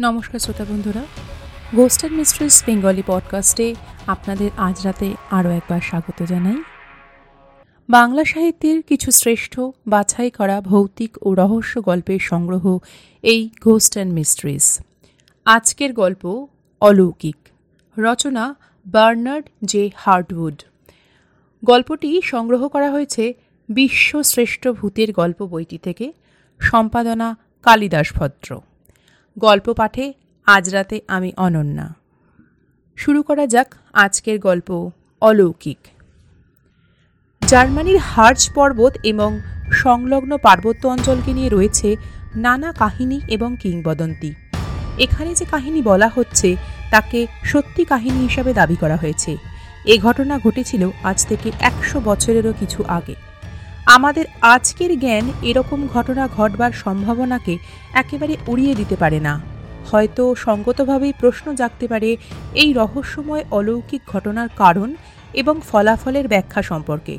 নমস্কার শ্রোতা বন্ধুরা। গোস্ট অ্যান্ড মিস্ট্রিস বেঙ্গলি পডকাস্টে আপনাদের আজ রাতে আরও একবার স্বাগত জানাই। বাংলা সাহিত্যের কিছু শ্রেষ্ঠ বাছাই করা ভৌতিক ও রহস্য গল্পের সংগ্রহ এই ঘোস্ট অ্যান্ড মিস্ট্রিস আজকের গল্প অলৌকিক। রচনা বার্নার্ড জে হার্ডউড। গল্পটি সংগ্রহ করা হয়েছে বিশ্ব শ্রেষ্ঠ ভূতের গল্প বইটি থেকে। সম্পাদনা কালিদাস ভদ্র। গল্প পাঠে আজ রাতে আমি অনন্যা। শুরু করা যাক আজকের গল্প অলৌকিক। জার্মানির হার্জ পর্বত এবং সংলগ্ন পার্বত্য অঞ্চলকে নিয়ে রয়েছে নানা কাহিনী এবং কিংবদন্তি। এখানে যে কাহিনী বলা হচ্ছে, তাকে সত্যি কাহিনী হিসাবে দাবি করা হয়েছে। এ ঘটনা ঘটেছিল আজ থেকে একশো বছরেরও কিছু আগে। আমাদের আজকের জ্ঞান এরকম ঘটনা ঘটবার সম্ভাবনাকে একেবারে উড়িয়ে দিতে পারে না। হয়তো সঙ্গতভাবেই প্রশ্ন জাগতে পারে এই রহস্যময় অলৌকিক ঘটনার কারণ এবং ফলাফলের ব্যাখ্যা সম্পর্কে।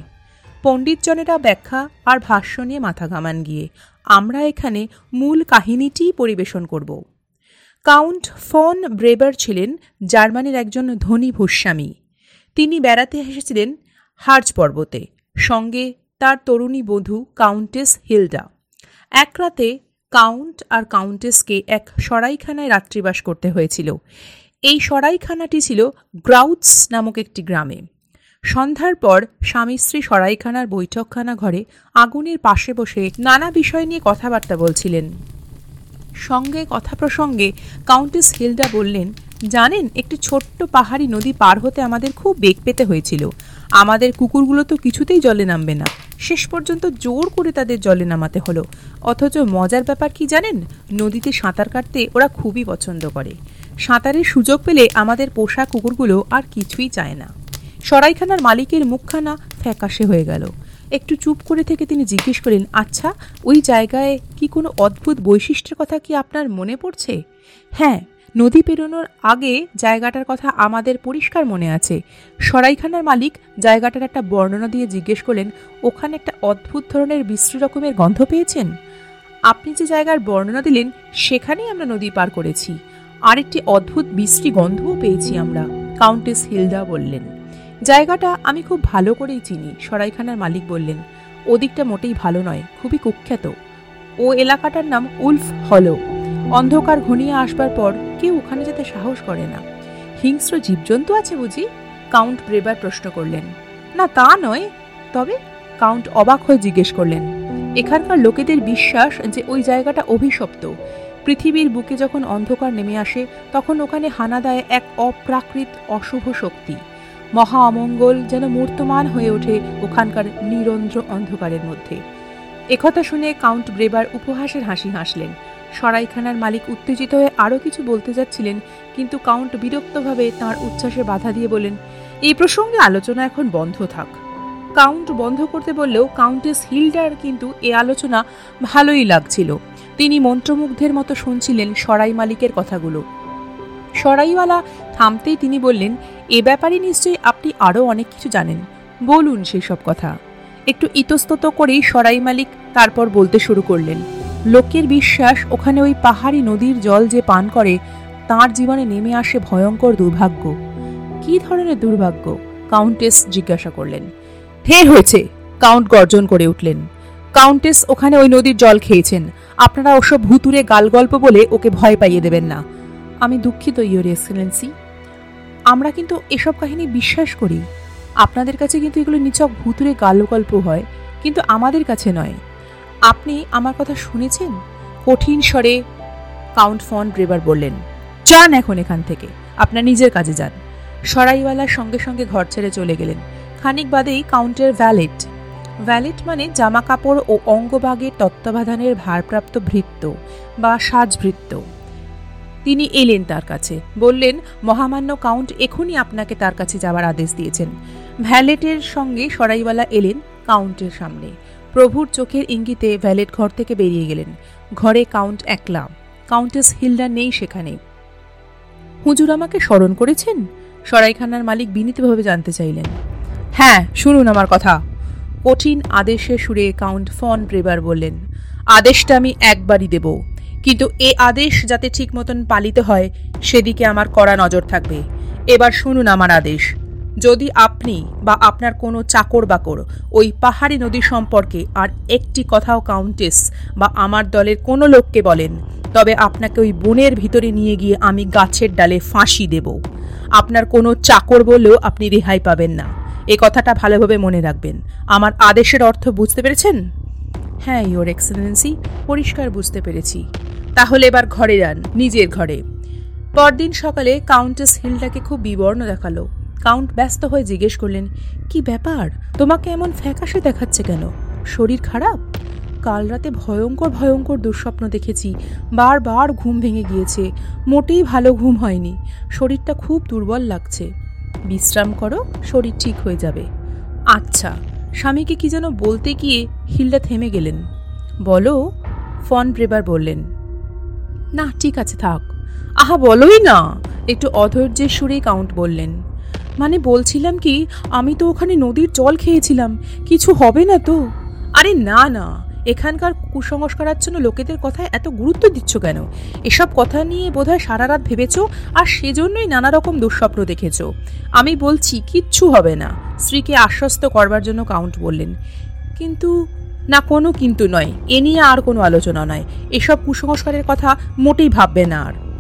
পণ্ডিতজনেরা ব্যাখ্যা আর ভাষ্য নিয়ে মাথা ঘামান গিয়ে আমরা এখানে মূল কাহিনীটিই পরিবেশন করব। কাউন্ট ফন ব্রেবার ছিলেন জার্মানির একজন ধনী ভূস্বামী। তিনি বেড়াতে এসেছিলেন হার্জ পর্বতে। সঙ্গে তার তরুণী বধূ কাউন্টেস হিলডা। এক রাতে কাউন্ট আর কাউন্টেসকে এক সরাইখানায় রাত্রিবাস করতে হয়েছিল। এই সরাইখানাটি ছিল গ্রাউটস নামক একটি গ্রামে। সন্ধ্যার পর স্বামী স্ত্রী সরাইখানার বৈঠকখানা ঘরে আগুনের পাশে বসে নানা বিষয় নিয়ে কথাবার্তা বলছিলেন। সঙ্গে কথা প্রসঙ্গে কাউন্টেস হিলডা বললেন, জানেন, একটি ছোট্ট পাহাড়ি নদী পার হতে আমাদের খুব বেগ পেতে হয়েছিল। আমাদের কুকুরগুলো তো কিছুতেই জলে নামবে না। শেষ পর্যন্ত জোর করে তাদের জলে নামাতে হলো। অথচ মজার ব্যাপার কি জানেন? নদীতে সাঁতার কাটতে ওরা খুবই পছন্দ করে। সাঁতারের সুযোগ পেলে আমাদের পোষা কুকুরগুলো আর কিছুই চায় না। সরাইখানার মালিকের মুখখানা ফ্যাকাশে হয়ে গেল। একটু চুপ করে থেকে তিনি জিজ্ঞেস করলেন আচ্ছা ওই জায়গায় কি কোনো অদ্ভুত বৈশিষ্ট্যের কথা কি আপনার মনে পড়ছে? হ্যাঁ নদী পেরোনোর আগে জায়গাটার কথা আমাদের পরিষ্কার মনে আছে। সরাইখানার মালিক জায়গাটার একটা বর্ণনা দিয়ে জিজ্ঞেস করলেন, ওখানে একটা অদ্ভুত ধরনের বিশ্রী রকমের গন্ধ পেয়েছেন? আপনি যে জায়গার বর্ণনা দিলেন, সেখানেই আমরা নদী পার করেছি। আরেকটি অদ্ভুত বিশ্রী গন্ধও পেয়েছি আমরা, কাউন্টেস হিলদা বললেন। জায়গাটা আমি খুব ভালো করেই চিনি, সরাইখানার মালিক বললেন। ওদিকটা মোটেই ভালো নয়, খুবই কুখ্যাত। ও এলাকাটার নাম উলফ হলো। অন্ধকার ঘনিয়ে আসবার পর কেউ ওখানে যেতে সাহস করে না। হিংস্র জীবজন্তু আছে বুঝি? কাউন্ট ব্রেবার প্রশ্ন করলেন। না, তা নয়। তবে কাউন্ট অবাক হয়ে জিজ্ঞেস করলেন, এখানকার লোকেদের বিশ্বাস যে ওই জায়গাটা অভিশপ্ত? পৃথিবীর বুকে যখন অন্ধকার নেমে আসে, তখন ওখানে হানা দেয় এক অপ্রাকৃত অশুভ শক্তি। মহা অমঙ্গল যেন মূর্তমান হয়ে ওঠে ওখানকার নিরন্ধ্র অন্ধকারের মধ্যে। একথা শুনে কাউন্ট ব্রেবার উপহাসের হাসি হাসলেন। সরাইখানার মালিক উত্তেজিত হয়ে আরও কিছু বলতে যাচ্ছিলেন, কিন্তু কাউন্ট বিরক্তভাবে তাঁর উচ্ছ্বাসে বাধা দিয়ে বলেন এই প্রসঙ্গে আলোচনা এখন বন্ধ থাক। কাউন্ট বন্ধ করতে বললেও কাউন্টেস হিলডার কিন্তু এ আলোচনা ভালোই লাগছিল। তিনি মন্ত্রমুগ্ধের মতো শুনছিলেন সরাই মালিকের কথাগুলো। সরাইওয়ালা থামতেই তিনি বললেন, এ ব্যাপারে নিশ্চয়ই আপনি আরও অনেক কিছু জানেন। বলুন সেসব কথা। একটু ইতস্তত করেই সরাই মালিক তারপর বলতে শুরু করলেন লোকের বিশ্বাস, ওখানে ওই পাহাড়ি নদীর জল যে পান করে, তার জীবনে নেমে আসে ভয়ঙ্কর দুর্ভাগ্য। কি ধরনের দুর্ভাগ্য? কাউন্টেস জিজ্ঞাসা করলেন। ঢের হয়েছে, কাউন্ট গর্জন করে উঠলেন। কাউন্টেস, ওখানে ওই নদীর জল খেয়েছেন। আপনারা ওসব ভুতুরে গাল গল্প বলে ওকে ভয় পাইয়ে দেবেন না। আমি দুঃখিত ইয়োর এক্সেলেন্সি। আমরা কিন্তু এসব কাহিনী বিশ্বাস করি। আপনাদের কাছে কিন্তু এগুলো নিচক ভুতুরে গাল গল্প হয়, কিন্তু আমাদের কাছে নয়। আপনি আমার কথা শুনেছেন? কঠিন স্বরে কাউন্ট ফন ব্রেবার বললেন, যান এখন এখান থেকে, আপনার নিজের কাজে যান। সরাইওয়ালার সঙ্গে সঙ্গে ঘর ছেড়ে চলে গেলেন। খানিক বাদেই কাউন্টের ভ্যালেট। ভ্যালেট মানে জামা কাপড় ও অঙ্গভাগের তত্ত্বাবধানের ভারপ্রাপ্ত ভৃত্য বা সাজভৃত্য তিনি এলেন তার কাছে, বললেন, মহামান্য কাউন্ট এখনই আপনাকে তার কাছে যাওয়ার আদেশ দিয়েছেন। ভ্যালেটের সঙ্গে সরাইওয়ালা এলেন কাউন্টের সামনে। প্রভুর চোখের ইঙ্গিতে ভ্যালেট ঘর থেকে বেরিয়ে গেলেন। ঘরে কাউন্ট একলা। কাউন্টেস হিলডা নেই সেখানে। হুজুর আমাকে স্মরণ করেছেন? সরাইখানার মালিক বিনীতভাবে জানতে চাইলেন। হ্যাঁ শুনুন আমার কথা। কঠিন আদেশে সুরে কাউন্ট ফন ব্রেবার বললেন, আদেশটা আমি একবারই দেব। কিন্তু এ আদেশ যাতে ঠিক মতন পালিত হয়, সেদিকে আমার কড়া নজর থাকবে। এবার শুনুন আমার আদেশ। যদি আপনি বা আপনার কোনো চাকর বাকর ওই পাহাড়ি নদী সম্পর্কে আর একটি কথাও কাউন্টেস বা আমার দলের কোনো লোককে বলেন, তবে আপনাকে ওই বনের ভিতরে নিয়ে গিয়ে আমি গাছের ডালে ফাঁসি দেব। আপনার কোনো চাকর বললেও আপনি রেহাই পাবেন না। এ কথাটা ভালোভাবে মনে রাখবেন। আমার আদেশের অর্থ বুঝতে পেরেছেন? হ্যাঁ ইওর এক্সেলেন্সি পরিষ্কার বুঝতে পেরেছি। তাহলে এবার ঘরে যান, নিজের ঘরে। পরদিন সকালে কাউন্টেস হিলটাকে খুব বিবর্ণ দেখাল। কাউন্ট ব্যস্ত হয়ে জিজ্ঞেস করলেন, কি ব্যাপার? তোমাকে এমন ফ্যাকাশে দেখাচ্ছে কেন? শরীর খারাপ? কাল রাতে ভয়ঙ্কর ভয়ঙ্কর দুঃস্বপ্ন দেখেছি। বারবার ঘুম ভেঙে গিয়েছে। মোটেই ভালো ঘুম হয়নি। শরীরটা খুব দুর্বল লাগছে। বিশ্রাম করো, শরীর ঠিক হয়ে যাবে। আচ্ছা স্বামীকে কি যেন বলতে গিয়ে হিলডা থেমে গেলেন। বলো, ফন ব্রেবার বললেন। না, ঠিক আছে, থাক। আহা, বলোই না। একটু অধৈর্যের সুরেই কাউন্ট বললেন। মানে বলছিলাম কি, আমি তো ওখানে নদীর জল খেয়েছিলাম, কিছু হবে না তো? আরে না না, এখানকার কুসংস্কারাচ্ছন্ন লোকেদের কথায় এত গুরুত্ব দিচ্ছ কেন? এসব কথা নিয়ে বোধহয় সারা রাত ভেবেছ আর সেজন্যই নানা রকম দুঃস্বপ্ন দেখেছ। আমি বলছি, কিচ্ছু হবে না, স্ত্রীকে আশ্বস্ত করবার জন্য কাউন্ট বললেন। কিন্তু, না, কোনো কিন্তু নয়, এ নিয়ে আর কোনো আলোচনা নয়। এসব কুসংস্কারের কথা মোটেই ভাববে না আর।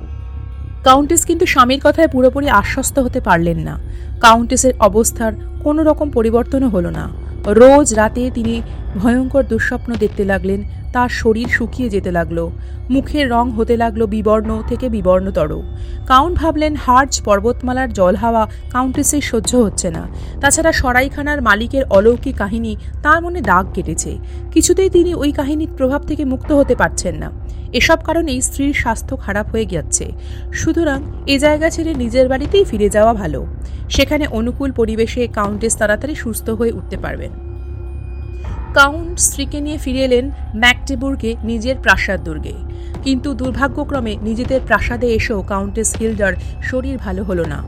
কাউন্টেস কিন্তু স্বামীর কথায় পুরোপুরি আশ্বস্ত হতে পারলেন না। কাউন্টেসের অবস্থার কোনো রকম পরিবর্তনও হলো না। রোজ রাতে তিনি ভয়ঙ্কর দুঃস্বপ্ন দেখতে লাগলেন, তার শরীর শুকিয়ে যেতে লাগল, মুখের রং হতে লাগল বিবর্ণ থেকে বিবর্ণতর। কাউন্ট ভাবলেন, হার্জ পর্বতমালার জল হাওয়া কাউন্টেসের সহ্য হচ্ছে না। তাছাড়া সরাইখানার মালিকের অলৌকিক কাহিনী তার মনে দাগ কেটেছে। কিছুতেই তিনি ওই কাহিনীর প্রভাব থেকে মুক্ত হতে পারছেন না। এসব কারণেই স্ত্রীর স্বাস্থ্য খারাপ হয়ে যাচ্ছে সুতরাং এ জায়গা ছেড়ে নিজের বাড়িতেই ফিরে যাওয়া ভালো। সেখানে অনুকূল পরিবেশে কাউন্টেস তাড়াতাড়ি সুস্থ হয়ে উঠতে পারবেন। কাউন্ট স্ত্রীকে নিয়ে ফিরে এলেন ম্যাকটেবুর্গে নিজের প্রাসাদ দুর্গে। কিন্তু দুর্ভাগ্যক্রমে নিজেদের প্রাসাদে এসেও কাউন্টেস হিলডার শরীর ভালো হলো না।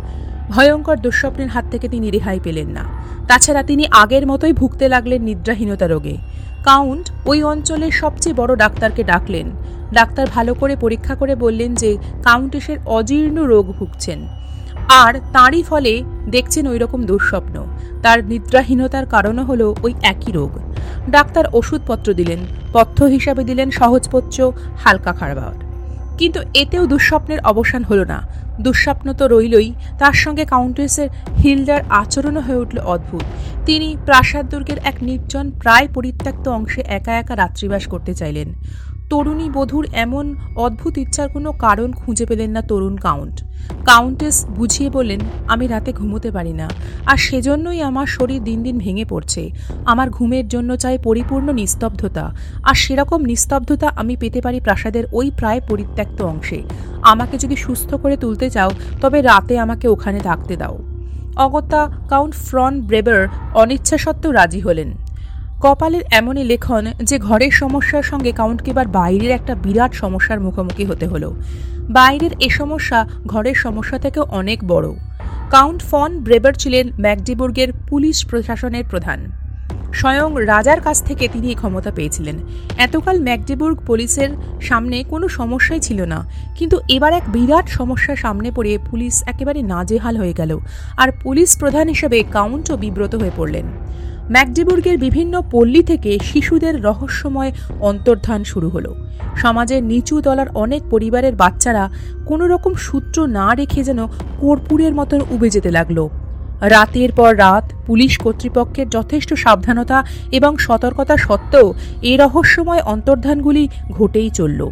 ভয়ঙ্কর দুঃস্বপ্নের হাত থেকে তিনি রেহাই পেলেন না। তাছাড়া তিনি আগের মতোই ভুগতে লাগলেন নিদ্রাহীনতা রোগে। কাউন্ট ওই অঞ্চলের সবচেয়ে বড় ডাক্তারকে ডাকলেন। ডাক্তার ভালো করে পরীক্ষা করে বললেন যে কাউন্টেসের অজীর্ণ রোগ ভুগছেন। আর তাঁরই ফলে দেখছেন ওই রকম দুঃস্বপ্ন। তার নিদ্রাহীনতার কারণও হলো ওই একই রোগ। ডাক্তার ওষুধপত্র দিলেন, পথ্য হিসাবে দিলেন সহজপচ্য হালকা খাবার কিন্তু এতেও দুঃস্বপ্নের অবসান হলো না। দুঃস্বপ্ন তো রইলই, তার সঙ্গে কাউন্টেসের হিল্ডার আচরণও হয়ে উঠল অদ্ভুত। তিনি প্রাসাদ দুর্গের এক নির্জন, প্রায় পরিত্যক্ত অংশে একা একা রাত্রিবাস করতে চাইলেন। তরুণী বধূর এমন অদ্ভুত ইচ্ছার কোনো কারণ খুঁজে পেলেন না তরুণ কাউন্ট। কাউন্টেস বুঝিয়ে বললেন, আমি রাতে ঘুমোতে পারি না। আর সেজন্যই আমার শরীর দিন দিন ভেঙে পড়ছে। আমার ঘুমের জন্য চাই পরিপূর্ণ নিস্তব্ধতা। আর সেরকম নিস্তব্ধতা আমি পেতে পারি প্রাসাদের ওই প্রায় পরিত্যক্ত অংশে। আমাকে যদি সুস্থ করে তুলতে চাও, তবে রাতে আমাকে ওখানে থাকতে দাও। অগত্যা কাউন্ট ফ্রন ব্রেবার অনিচ্ছা সত্ত্বেও রাজি হলেন। কপালের এমনই লেখন যে ঘরের সমস্যার সঙ্গে কাউন্টকে এবার বাইরের একটা বিরাট সমস্যার মুখোমুখি হতে হলো। বাইরের এ সমস্যা ঘরের সমস্যা থেকেও অনেক বড়। কাউন্ট ফন ব্রেবার ছিলেন ম্যাকডিবুর্গের পুলিশ প্রশাসনের প্রধান। স্বয়ং রাজার কাছ থেকে তিনি ক্ষমতা পেয়েছিলেন। এতকাল ম্যাকডিবুর্গ পুলিশের সামনে কোনো সমস্যাই ছিল না। কিন্তু এবার এক বিরাট সমস্যার সামনে পড়ে পুলিশ একেবারে নাজেহাল হয়ে গেল। আর পুলিশ প্রধান হিসেবে কাউন্টও বিব্রত হয়ে পড়লেন। ম্যাকডিবুর্গের বিভিন্ন পল্লী থেকে শিশুদের রহস্যময় অন্তর্ধান শুরু হলো। সমাজের নিচু তলার অনেক পরিবারের বাচ্চারা কোনো রকম সূত্র না রেখে যেন কর্পূরের মতন উবে যেতে লাগল। রাতের পর রাত পুলিশ কর্তৃপক্ষের যথেষ্ট সাবধানতা এবং সতর্কতা সত্ত্বেও এই রহস্যময় অন্তর্ধানগুলি ঘটেই চলল।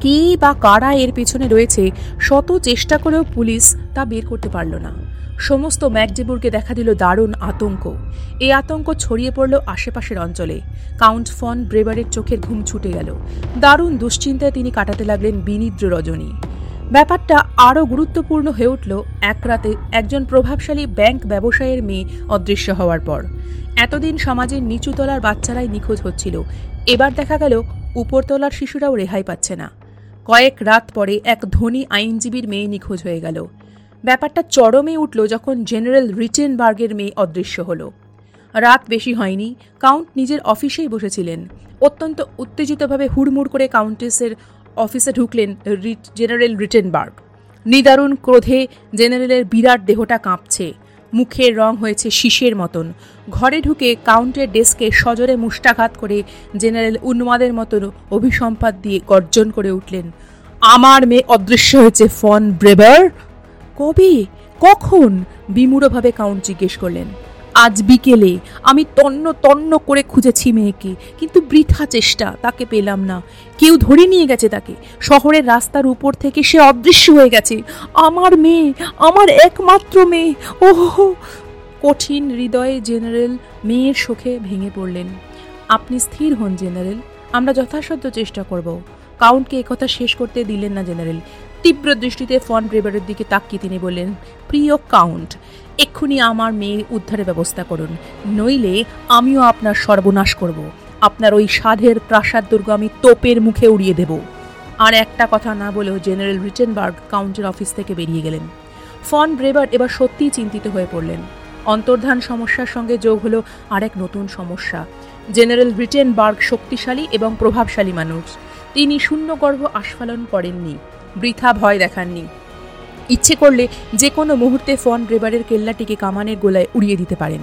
কে বা কারা এর পেছনে রয়েছে, শত চেষ্টা করেও পুলিশ তা বের করতে পারল না। সমস্ত ম্যাকডেবুরকে দেখা দিল দারুণ আতঙ্ক। এই আতঙ্ক ছড়িয়ে পড়ল আশেপাশের অঞ্চলে। কাউন্ট ফন ব্রেবারের চোখের ঘুম ছুটে গেল। দারুণ দুশ্চিন্তায় তিনি কাটাতে লাগলেন বিনিদ্র রজনী। ব্যাপারটা আরও গুরুত্বপূর্ণ হয়ে উঠল এক রাতে একজন প্রভাবশালী ব্যাংক ব্যবসায়ের মেয়ে অদৃশ্য হওয়ার পর। এতদিন সমাজের নিচুতলার বাচ্চারাই নিখোঁজ হচ্ছিল। এবার দেখা গেল, উপরতলার শিশুরাও রেহাই পাচ্ছে না। কয়েক রাত পরে এক ধনী আইনজীবীর মেয়ে নিখোঁজ হয়ে গেল। ব্যাপারটা চরমে উঠল যখন জেনারেল রিটেনবার্গের মেয়ে অদৃশ্য হল। রাত বেশি হয়নি, কাউন্ট নিজের অফিসেই বসেছিলেন। অত্যন্ত উত্তেজিতভাবে হুড়মুড় করে কাউন্টেসের অফিসে ঢুকলেন জেনারেল রিটেনবার্গ নিদারুণ ক্রোধে জেনারেলের বিরাট দেহটা কাঁপছে। মুখের রং হয়েছে শীষের মতন। ঘরে ঢুকে কাউন্টের ডেস্কে সজরে মুষ্টাঘাত করে জেনারেল উন্মাদের মতন অভিসম্পাদ দিয়ে গর্জন করে উঠলেন, আমার মেয়ে অদৃশ্য হয়েছে, ফন ব্রেবার? কবে? কখন? বিমূঢ়ভাবে কাউন্ট জিজ্ঞেস করলেন। আজ বিকেলে আমি তন্ন তন্ন করে খুঁজেছি মেয়েকে, কিন্তু বৃথা চেষ্টা, তাকে পেলাম না। কেউ ধরে নিয়ে গেছে তাকে। শহরের রাস্তার উপর থেকে সে অদৃশ্য হয়ে গেছে। আমার মেয়ে, আমার একমাত্র মেয়ে। ওহ কঠিন হৃদয়ে জেনারেল মেয়ের শোকে ভেঙে পড়লেন। আপনি স্থির হন, জেনারেল। আমরা যথাসাধ্য চেষ্টা করব। কাউন্টকে একথা শেষ করতে দিলেন না, জেনারেল। তীব্র দৃষ্টিতে ফন ব্রেবারের দিকে তাকিয়ে তিনি বললেন, প্রিয় কাউন্ট, এক্ষুনি আমার মেয়ে উদ্ধারের ব্যবস্থা করুন, নইলে আমিও আপনার সর্বনাশ করব। আপনার ওই সাধের প্রাসাদ দুর্গ আমি তোপের মুখে উড়িয়ে দেব। আর একটা কথা না বলেও জেনারেল রিটেনবার্গ কাউন্টের অফিস থেকে বেরিয়ে গেলেন। ফন ব্রেবার এবার সত্যিই চিন্তিত হয়ে পড়লেন। অন্তর্ধান সমস্যার সঙ্গে যোগ হলো আরেক নতুন সমস্যা। জেনারেল রিটেনবার্গ শক্তিশালী এবং প্রভাবশালী মানুষ। তিনি শূন্যগর্ভ আস্ফালন করেননি। বৃথা ভয় দেখাননি। ইচ্ছে করলে যে কোনো মুহূর্তে ফন ব্রেবারের কেল্লাটিকে কামানের গোলায় উড়িয়ে দিতে পারেন।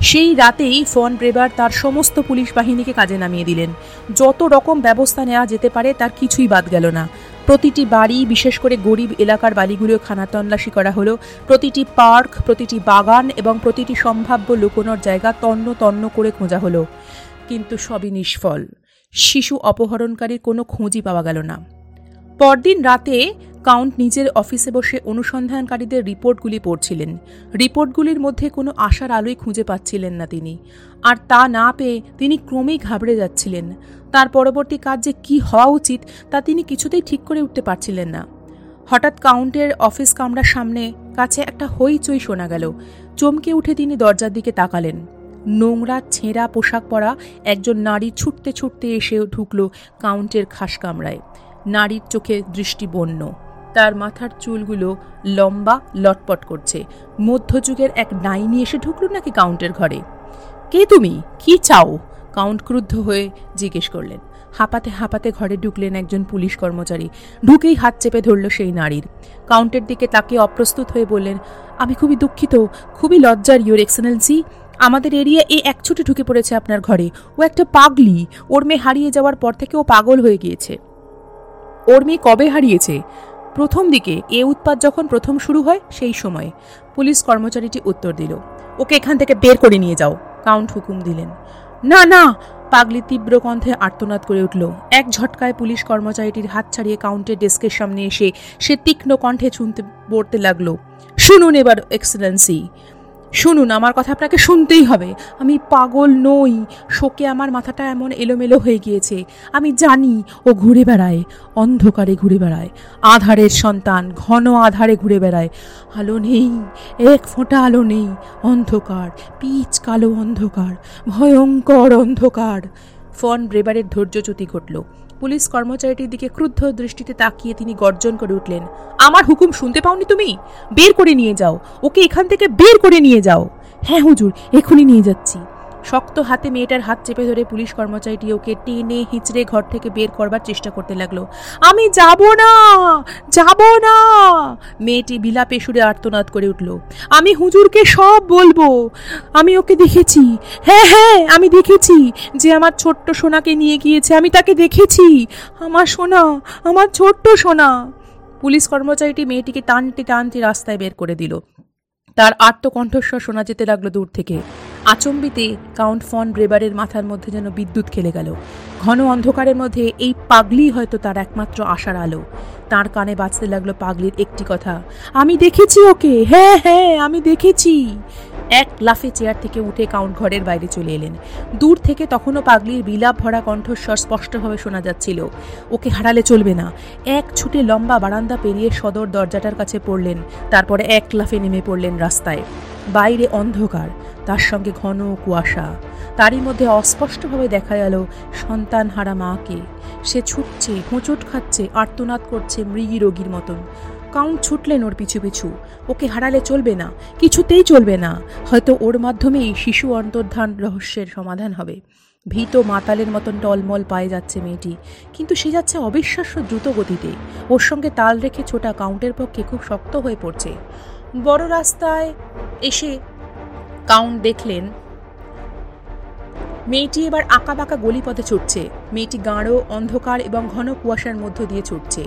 সেই রাতেই ফন ব্রেবার তার সমস্ত পুলিশ বাহিনীকে কাজে নামিয়ে দিলেন। যত রকম ব্যবস্থা নেওয়া যেতে পারে তার কিছুই বাদ গেল না। প্রতিটি বাড়ি, বিশেষ করে গরিব এলাকার বাড়িগুলো খানাতল্লাশি করা হলো। প্রতিটি পার্ক, প্রতিটি বাগান এবং প্রতিটি সম্ভাব্য লুকোনোর জায়গা তন্ন তন্ন করে খোঁজা হলো। কিন্তু সবই নিষ্ফল। শিশু অপহরণকারীর কোনো খোঁজই পাওয়া গেল না। পরদিন রাতে কাউন্ট নিজের অফিসে বসে অনুসন্ধানকারীদের রিপোর্টগুলি পড়ছিলেন। রিপোর্টগুলির মধ্যে কোনো আশার আলোই খুঁজে পাচ্ছিলেন না তিনি। আর তা না পেয়ে তিনি ক্রমেই ঘাবড়ে যাচ্ছিলেন। তার পরবর্তী কাজ যে কী হওয়া উচিত, তা তিনি কিছুতেই ঠিক করে উঠতে পারছিলেন না। হঠাৎ কাউন্টের অফিস কামরার সামনে কাছে একটা হইচই শোনা গেল। চমকে উঠে তিনি দরজার দিকে তাকালেন। নোংরা, ছেঁড়া পোশাক পরা একজন নারী ছুটতে ছুটতে এসে ঢুকল কাউন্টের খাস কামরায়। নারীর চোখে দৃষ্টি বন্য তার মাথার চুলগুলো লম্বা, লটপট করছে। মধ্যযুগের এক ডাইনি এসে ঢুকলো নাকি কাউন্টের ঘরে? কে তুমি? কি চাও? কাউন্ট ক্রুদ্ধ হয়ে জিজ্ঞেস করলেন। হাঁপাতে হাঁপাতে ঘরে ঢুকলেন একজন পুলিশ কর্মচারী। ঢুকেই হাত চেপে ধরল সেই নারীর। কাউন্টের দিকে তাকে অপ্রস্তুত হয়ে বললেন, আমি খুবই দুঃখিত, খুবই লজ্জার ইউর এক্সেলেন্সি আমাদের এরিয়া এ এক ছুটে ঢুকে পড়েছে আপনার ঘরে। ও একটা পাগলি। ওর মেয়ে হারিয়ে যাওয়ার পর থেকে ও পাগল হয়ে গিয়েছে। ওর মেয়ে কবে হারিয়েছে? প্রথম দিকে এ উৎপাত যখন প্রথম শুরু হয়, সেই সময়ে। পুলিশ কর্মচারীটি উত্তর দিল, ওকে এখান থেকে বের করে নিয়ে যাও। কাউন্ট হুকুম দিলেন। না না! পাগলি তীব্র কণ্ঠে আর্তনাদ করে উঠল। এক ঝটকায় পুলিশ কর্মচারীটির হাত ছাড়িয়ে কাউন্টের ডেস্কের সামনে এসে সে তীক্ষ্ণ কণ্ঠে শুনতে পড়তে লাগল, শুনুন এবার, এক্সেলেন্সি! শুনুন, আমার কথা আপনাকে শুনতেই হবে। আমি পাগল নই, শোকে আমার মাথাটা এমন এলোমেলো হয়ে গিয়েছে। আমি জানি ও ঘুরে বেড়ায়, অন্ধকারে ঘুরে বেড়ায়। আধারের সন্তান, ঘন আধারে ঘুরে বেড়ায়। আলো নেই, এক ফোঁটা আলো নেই, অন্ধকার, পিচ কালো অন্ধকার, ভয়ঙ্কর অন্ধকার। ফন ব্রেবারের ধৈর্যচ্যুতি ঘটল। পুলিশ কর্মচারীটির দিকে ক্রুদ্ধ দৃষ্টিতে তাকিয়ে তিনি গর্জন করে উঠলেন, আমার হুকুম শুনতে পাওনি তুমি? বের করে নিয়ে যাও। ওকে এখান থেকে বের করে নিয়ে যাও। হ্যাঁ হুজুর, এখনই নিয়ে যাচ্ছি। শক্ত হাতে মেয়েটার হাত চেপে ধরে পুলিশ কর্মচারীটি ওকে টেনে হিঁচড়ে ঘর থেকে বের করবার চেষ্টা করতে লাগল। আমি যাব না! যাব না! মেয়েটি বিলাপে সুরে আর্তনাদ করে উঠল। আমি হুজুরকে সব বলব। আমি ওকে দেখেছি। হ্যাঁ হ্যাঁ আমি দেখেছি যে আমার ছোট্ট সোনাকে নিয়ে গিয়েছে। আমি তাকে দেখেছি। আমার সোনা, আমার ছোট্ট সোনা! পুলিশ কর্মচারীটি মেয়েটিকে টানতে টানতে রাস্তায় বের করে দিল। তার আত্মকণ্ঠস্বর শোনা যেতে লাগল দূর থেকে। আচম্বিতে কাউন্ট ফন ব্রেবারের মাথার মধ্যে যেন বিদ্যুৎ খেলে গেল। ঘন অন্ধকারের মধ্যে এই পাগলি হয়তো তার একমাত্র আশার আলো। তার কানে বাজতে লাগল পাগলির একটি কথা। আমি দেখেছি ওকে। হ্যাঁ হ্যাঁ আমি দেখেছি। এক লাফে চেয়ার থেকে উঠে কাউন্ট ঘরের বাইরে চলে এলেন। দূর থেকে তখনও পাগলির বিলাপ ভরা কণ্ঠস্বর স্পষ্টভাবে শোনা যাচ্ছিল। ওকে হারালে চলবে না। এক ছুটে লম্বা বারান্দা পেরিয়ে সদর দরজাটার কাছে পড়লেন। তারপরে এক লাফে নেমে পড়লেন রাস্তায়। বাইরে অন্ধকার। তার সঙ্গে ঘন কুয়াশা। তারই মধ্যে অস্পষ্টভাবে দেখা গেল সন্তান হারা মাকে। সে ছুটছে, হোঁচট খাচ্ছে, আর্তনাদ করছে মৃগী রোগীর মতন। কাউন্ট ছুটলেন ওর পিছু পিছু। ওকে হারালে চলবে না, কিছুতেই চলবে না। হয়তো ওর মাধ্যমেই শিশু অন্তর্ধান রহস্যের সমাধান হবে। ভীত মাতালের মতন টলমল পায়ে যাচ্ছে মেয়েটি। কিন্তু সে যাচ্ছে অবিশ্বাস্য দ্রুত গতিতে ওর সঙ্গে তাল রেখে ছোটা কাউন্টের পক্ষে খুব শক্ত হয়ে পড়ছে। বড় রাস্তায় এসে কাউন্ট দেখলেন। মেয়েটি এবার আঁকা বাঁকা গলিপথে ছুটছে। মেয়েটি গাঢ়, অন্ধকার এবং ঘন কুয়াশার মধ্য দিয়ে ছুটছে।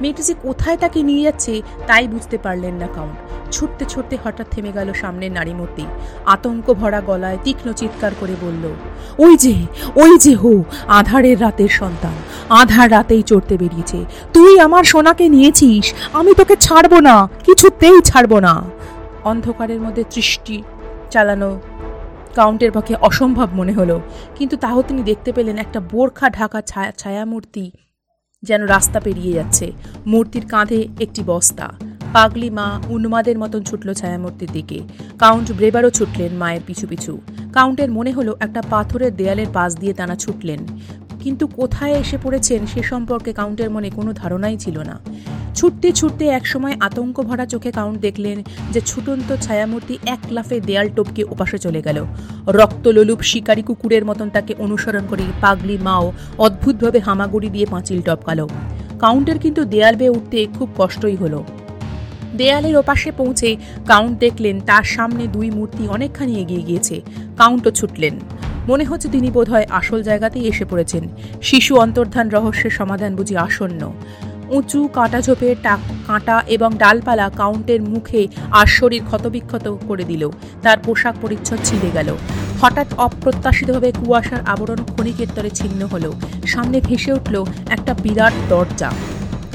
মেয়েটি যে কোথায় তাকে নিয়ে যাচ্ছে, তাই বুঝতে পারলেন না কাউন্ট। ছুটতে ছুটতে হঠাৎ থেমে গেল সামনের নারী মূর্তি। আতঙ্ক ভরা গলায় তীক্ষ্ণ চিৎকার করে বলল, ওই যে ওই যে হো, আধারের রাতের সন্তান। আধার রাতেই চড়তে বেরিয়েছে। তুই আমার সোনাকে নিয়েছিস, আমি তোকে ছাড়বো না, কিছুতেই ছাড়বো না। অন্ধকারের মধ্যে দৃষ্টি চালানো। কাউন্টের পক্ষে অসম্ভব মনে হলো, কিন্তু তাও তিনি দেখতে পেলেন একটা বোরখা ঢাকা ছায়া, ছায়ামূর্তি যেন রাস্তা পেরিয়ে যাচ্ছে। মূর্তির কাঁধে একটি বস্তা। পাগলি মা উন্মাদের মতন ছুটল ছায়ামূর্তির দিকে। কাউন্ট ব্রেবারও ছুটলেন মায়ের পিছু পিছু। কাউন্টের মনে হলো একটা পাথরের দেয়ালের পাশ দিয়ে তারা ছুটলেন। কিন্তু কোথায় এসে পড়েছেন সে সম্পর্কে কাউন্টের মনে কোনো ধারণাই ছিল না। ছুটতে ছুটতে একসময় আতঙ্ক ভরা চোখে কাউন্ট দেখলেন যে ছুটন্ত ছায়ামূর্তি এক লাফে দেয়াল টপকে ওপাশে চলে গেল। রক্তলোলুপ শিকারী কুকুরের মতন তাকে অনুসরণ করে পাগলি মাও অদ্ভুতভাবে হামাগুড়ি দিয়ে পাঁচিল টপকালো। কাউন্টের কিন্তু দেয়াল বেয়ে উঠতে খুব কষ্টই হলো। দেয়ালের ওপাশে পৌঁছে কাউন্ট দেখলেন তার সামনে দুই মূর্তি অনেকখানি এগিয়ে গিয়েছে। কাউন্টও ছুটলেন। মনে হচ্ছে তিনি বোধহয় আসল জায়গাতেই এসে পড়েছেন। শিশু অন্তর্ধান রহস্যের সমাধান বুঝি আসন্ন। উঁচু কাঁটা ঝোপের টাক, কাঁটা এবং ডালপালা কাউন্টের মুখে আর শরীর ক্ষতবিক্ষত করে দিল। তার পোশাক পরিচ্ছদ ছিঁড়ে গেল। হঠাৎ অপ্রত্যাশিতভাবে কুয়াশার আবরণ ক্ষণিকের তরে ছিন্ন হলো। সামনে ভেসে উঠল একটা বিরাট দরজা।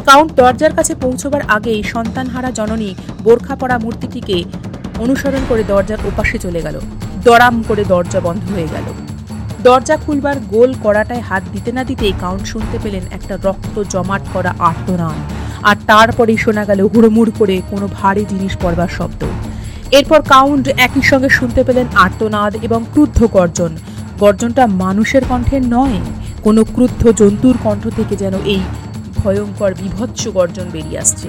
কাউন্ট দরজার কাছে পৌঁছবার আগেই সন্তানহারা জননী বোরখা পড়া মূর্তিটিকে অনুসরণ করে দরজার ওপাশে চলে গেল। দরাম করে দরজা বন্ধ হয়ে গেল। দরজা খুলবার গোল কড়াটায় হাত দিতে না দিতেই কাউন্ট শুনতে পেলেন একটা রক্ত জমাট করা আর্তনাদ। আর তারপরেই শোনা গেল হুড়মুড় করে কোনো ভারী জিনিস পড়বার শব্দ। এরপর কাউন্ট একই সঙ্গে শুনতে পেলেন আর্তনাদ এবং ক্রুদ্ধ গর্জন। গর্জনটা মানুষের কণ্ঠের নয়, কোনো ক্রুদ্ধ জন্তুর কণ্ঠ থেকে যেন এই ভয়ঙ্কর বিভৎস গর্জন বেরিয়ে আসছে।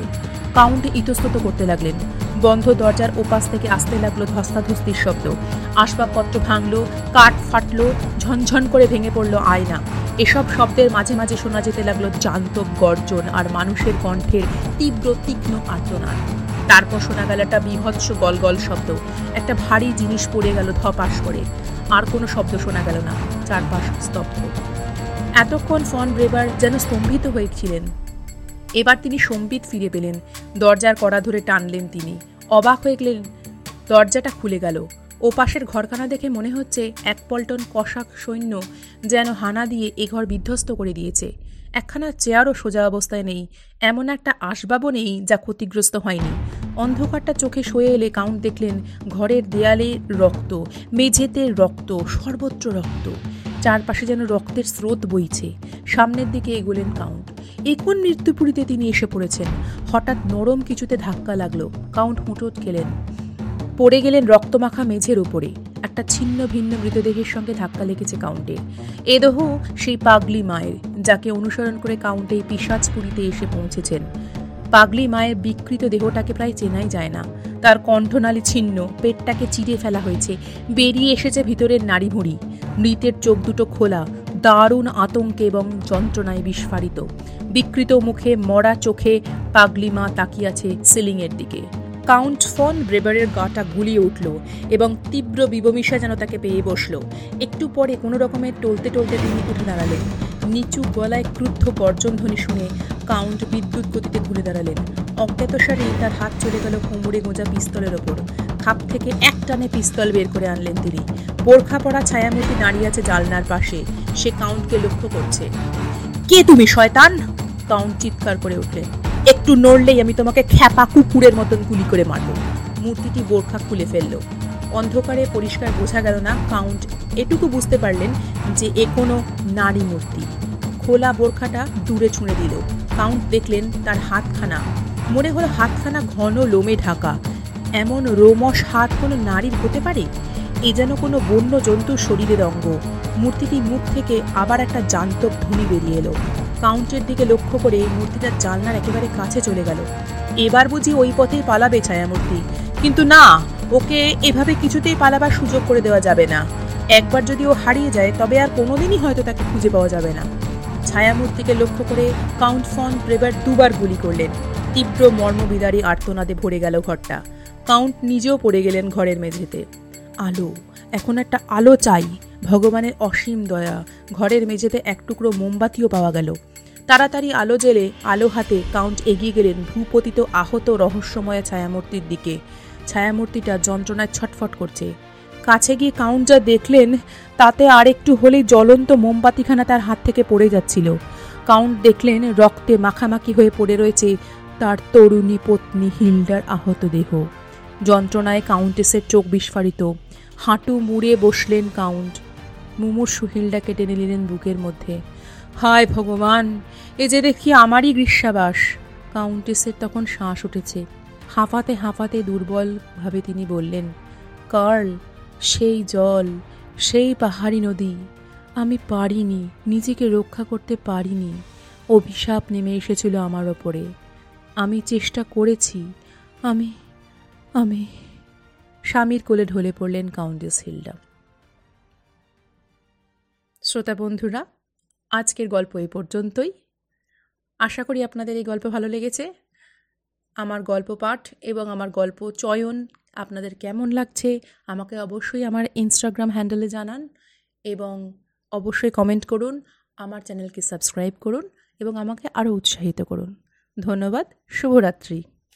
কাউন্ট ইতস্তত করতে লাগলেন। বন্ধ দরজার ওপাশ থেকে আসতে লাগল ধস্তাধস্তির শব্দ। আসবাবপত্র ভাঙলো, কাঠ ফাটলো, ঝনঝন করে ভেঙে পড়ল আয়না। এসব শব্দের মাঝে মাঝে শোনা যেতে লাগল জান্তব গর্জন আর মানুষের কণ্ঠের তীব্র, তীক্ষ্ণ আর্তনাদ। তারপর শোনা গেল একটা বিভৎস গলগল শব্দ। একটা ভারী জিনিস পড়ে গেল ধপাস করে। আর কোনো শব্দ শোনা গেল না। চারপাশ স্তব্ধ। এতক্ষণ ফন ব্রেবার যেন স্তম্ভিত হয়েছিলেন এবার তিনি সম্বিত ফিরে পেলেন। দরজার কড়া ধরে টানলেন তিনি। অবাক হয়ে গেলেন, দরজাটা খুলে গেল। ও পাশের ঘরখানা দেখে মনে হচ্ছে এক পল্টন কষাক সৈন্য যেন হানা দিয়ে এ ঘর বিধ্বস্ত করে দিয়েছে। একখানা চেয়ারও সোজা অবস্থায় নেই, এমন একটা আসবাবও নেই যা ক্ষতিগ্রস্ত হয়নি। অন্ধকারটা চোখে সয়ে এলে কাউন্ট দেখলেন, ঘরের দেয়ালে রক্ত, মেঝেতে রক্ত, সর্বত্র রক্ত। চারপাশে যেন রক্তের স্রোত বইছে। সামনের দিকে এগোলেন কাউন্ট। একন মৃত্যুপুরীতে তিনি এসে পড়েছেন? হঠাৎ নরম কিছুতে ধাক্কা লাগল। কাউন্ট হুঁটোট খেলেন। পড়ে গেলেন রক্তমাখা মেঝের উপরে। একটা ছিন্ন ভিন্ন মৃতদেহের সঙ্গে ধাক্কা লেগেছে কাউন্টে এ দেহ সেই পাগলি মায়ের, যাকে অনুসরণ করে কাউন্টে পিসাজপুরীতে এসে পৌঁছেছেন। পাগলি মায়ের বিকৃত দেহটাকে প্রায় চেনাই যায় না। তার কণ্ঠনালী ছিন্ন, পেটটাকে চিড়ে ফেলা হয়েছে, বেরিয়ে এসেছে ভিতরের নাড়ি ভুঁড়ি মৃতের চোখ দুটো খোলা, দারুণ আতঙ্কে এবং যন্ত্রণায় বিস্ফারিত। বিকৃত মুখে, মরা চোখে পাগলি মা তাকিয়াছে সিলিংয়ের দিকে। কাউন্ট ফন ব্রেবারের গাটা গুলিয়ে উঠল এবং তীব্র বিবমিশা যেন তাকে পেয়ে বসল। একটু পরে কোনো রকমের টলতে টলতে তিনি উঠে দাঁড়ালেন। নিচু গলায় ক্রুদ্ধ গর্জনধ্বনি শুনে কাউন্ট বিদ্যুৎ গতিতে ঘুরে দাঁড়ালেন। অজ্ঞাতসারেই তার হাত চলে গেল কোমরে গোঁজা পিস্তলের ওপর। খাপ থেকে এক টানে পিস্তল বের করে আনলেন তিনি। বোরখা পড়া ছায়ামূর্তি দাঁড়িয়ে আছে জালনার পাশে। সে কাউন্টকে লক্ষ্য করছে। কে তুমি, শয়তান? কাউন্ট চিৎকার করে উঠলেন একটু নড়লেই আমি তোমাকে খ্যাপা কুকুরের মতন গুলি করে মারব। মূর্তিটি বোরখা খুলে ফেলল। অন্ধকারে পরিষ্কার বোঝা গেল না কাউন্ট এটুকু বুঝতে পারলেন যে এ কোনো নারী মূর্তি। খোলা বোরখাটা দূরে ছুঁড়ে দিল। কাউন্ট দেখলেন তার হাতখানা মনে হলো হাতখানা ঘন লোমে ঢাকা। এমন রোমশ হাত কোনো নারীর হতে পারে? এ যেন কোনো বন্য জন্তুর শরীরের অঙ্গ। মূর্তিটি মুখ থেকে আবার একটা জান্তব ধ্বনি বেরিয়ে এলো। কাউন্টের দিকে লক্ষ্য করে মূর্তিটা জানলার একেবারে কাছে চলে গেল। এবার বুঝি ওই পথেই পালাবে ছায়ামূর্তি। কিন্তু না, ওকে এভাবে কিছুতেই পালাবার সুযোগ করে দেওয়া যাবে না। একবার যদি ও হারিয়ে যায়, তবে আর কোনোদিনই হয়তো তাকে খুঁজে পাওয়া যাবে না। ছায়ামূর্তিকে লক্ষ্য করে কাউন্ট ফন প্রেবার দুবার গুলি করলেন। তীব্র মর্মবিদারী আর্তনাদে ভরে গেল ঘরটা। কাউন্ট নিজেও পড়ে গেলেন ঘরের মেঝেতে। আলো, এখন একটা আলো চাই, ভগবানের অসীম দয়া। ঘরের মেঝেতে এক টুকরো মোমবাতিও পাওয়া গেল। তাড়াতাড়ি আলো জেলে আলো হাতে কাউন্ট এগিয়ে গেলেন ভূপতিত আহত রহস্যময় ছায়ামূর্তির দিকে। ছায়ামূর্তিটা যন্ত্রণায় ছটফট করছে। কাছে গিয়ে কাউন্ট যা দেখলেন, তাতে আর একটু হলেই জ্বলন্ত মোমবাতিখানা তার হাত থেকে পড়ে যাচ্ছিল। কাউন্ট দেখলেন রক্তে মাখামাখি হয়ে পড়ে রয়েছে তার তরুণী পত্নী হিল্ডার আহত দেহ। যন্ত্রণায় কাউন্টেসের চোখ বিস্ফারিত। হাঁটু মুড়ে বসলেন কাউন্ট। মুমূর্ষু হিল্ডাকে টেনে নিলেন বুকের মধ্যে। হায় ভগবান, এ যে দেখি আমারই গ্রীষ্মাবাস। কাউন্টেসের তখন শ্বাস উঠেছে। হাঁফাতে হাঁফাতে দুর্বলভাবে তিনি বললেন, কার্ল, সেই জল, সেই পাহাড়ি নদী, আমি পারিনি, নিজেকে রক্ষা করতে পারিনি। অভিশাপ নেমে এসেছিল আমার ওপরে। আমি চেষ্টা করেছি। আমি আমি স্বামীর কোলে ঢলে পড়লেন কাউন্টেস হিল্ডা। শ্রোতা বন্ধুরা, আজকের গল্প এই পর্যন্তই। আশা করি আপনাদের এই গল্প ভালো লেগেছে। আমার গল্প পাঠ এবং আমার গল্প চয়ন আপনাদের কেমন লাগছে আমাকে অবশ্যই আমার ইনস্টাগ্রাম হ্যান্ডেলে জানান এবং অবশ্যই কমেন্ট করুন, আমার চ্যানেলকে সাবস্ক্রাইব করুন এবং আমাকে আরও উৎসাহিত করুন। ধন্যবাদ শুভরাত্রি।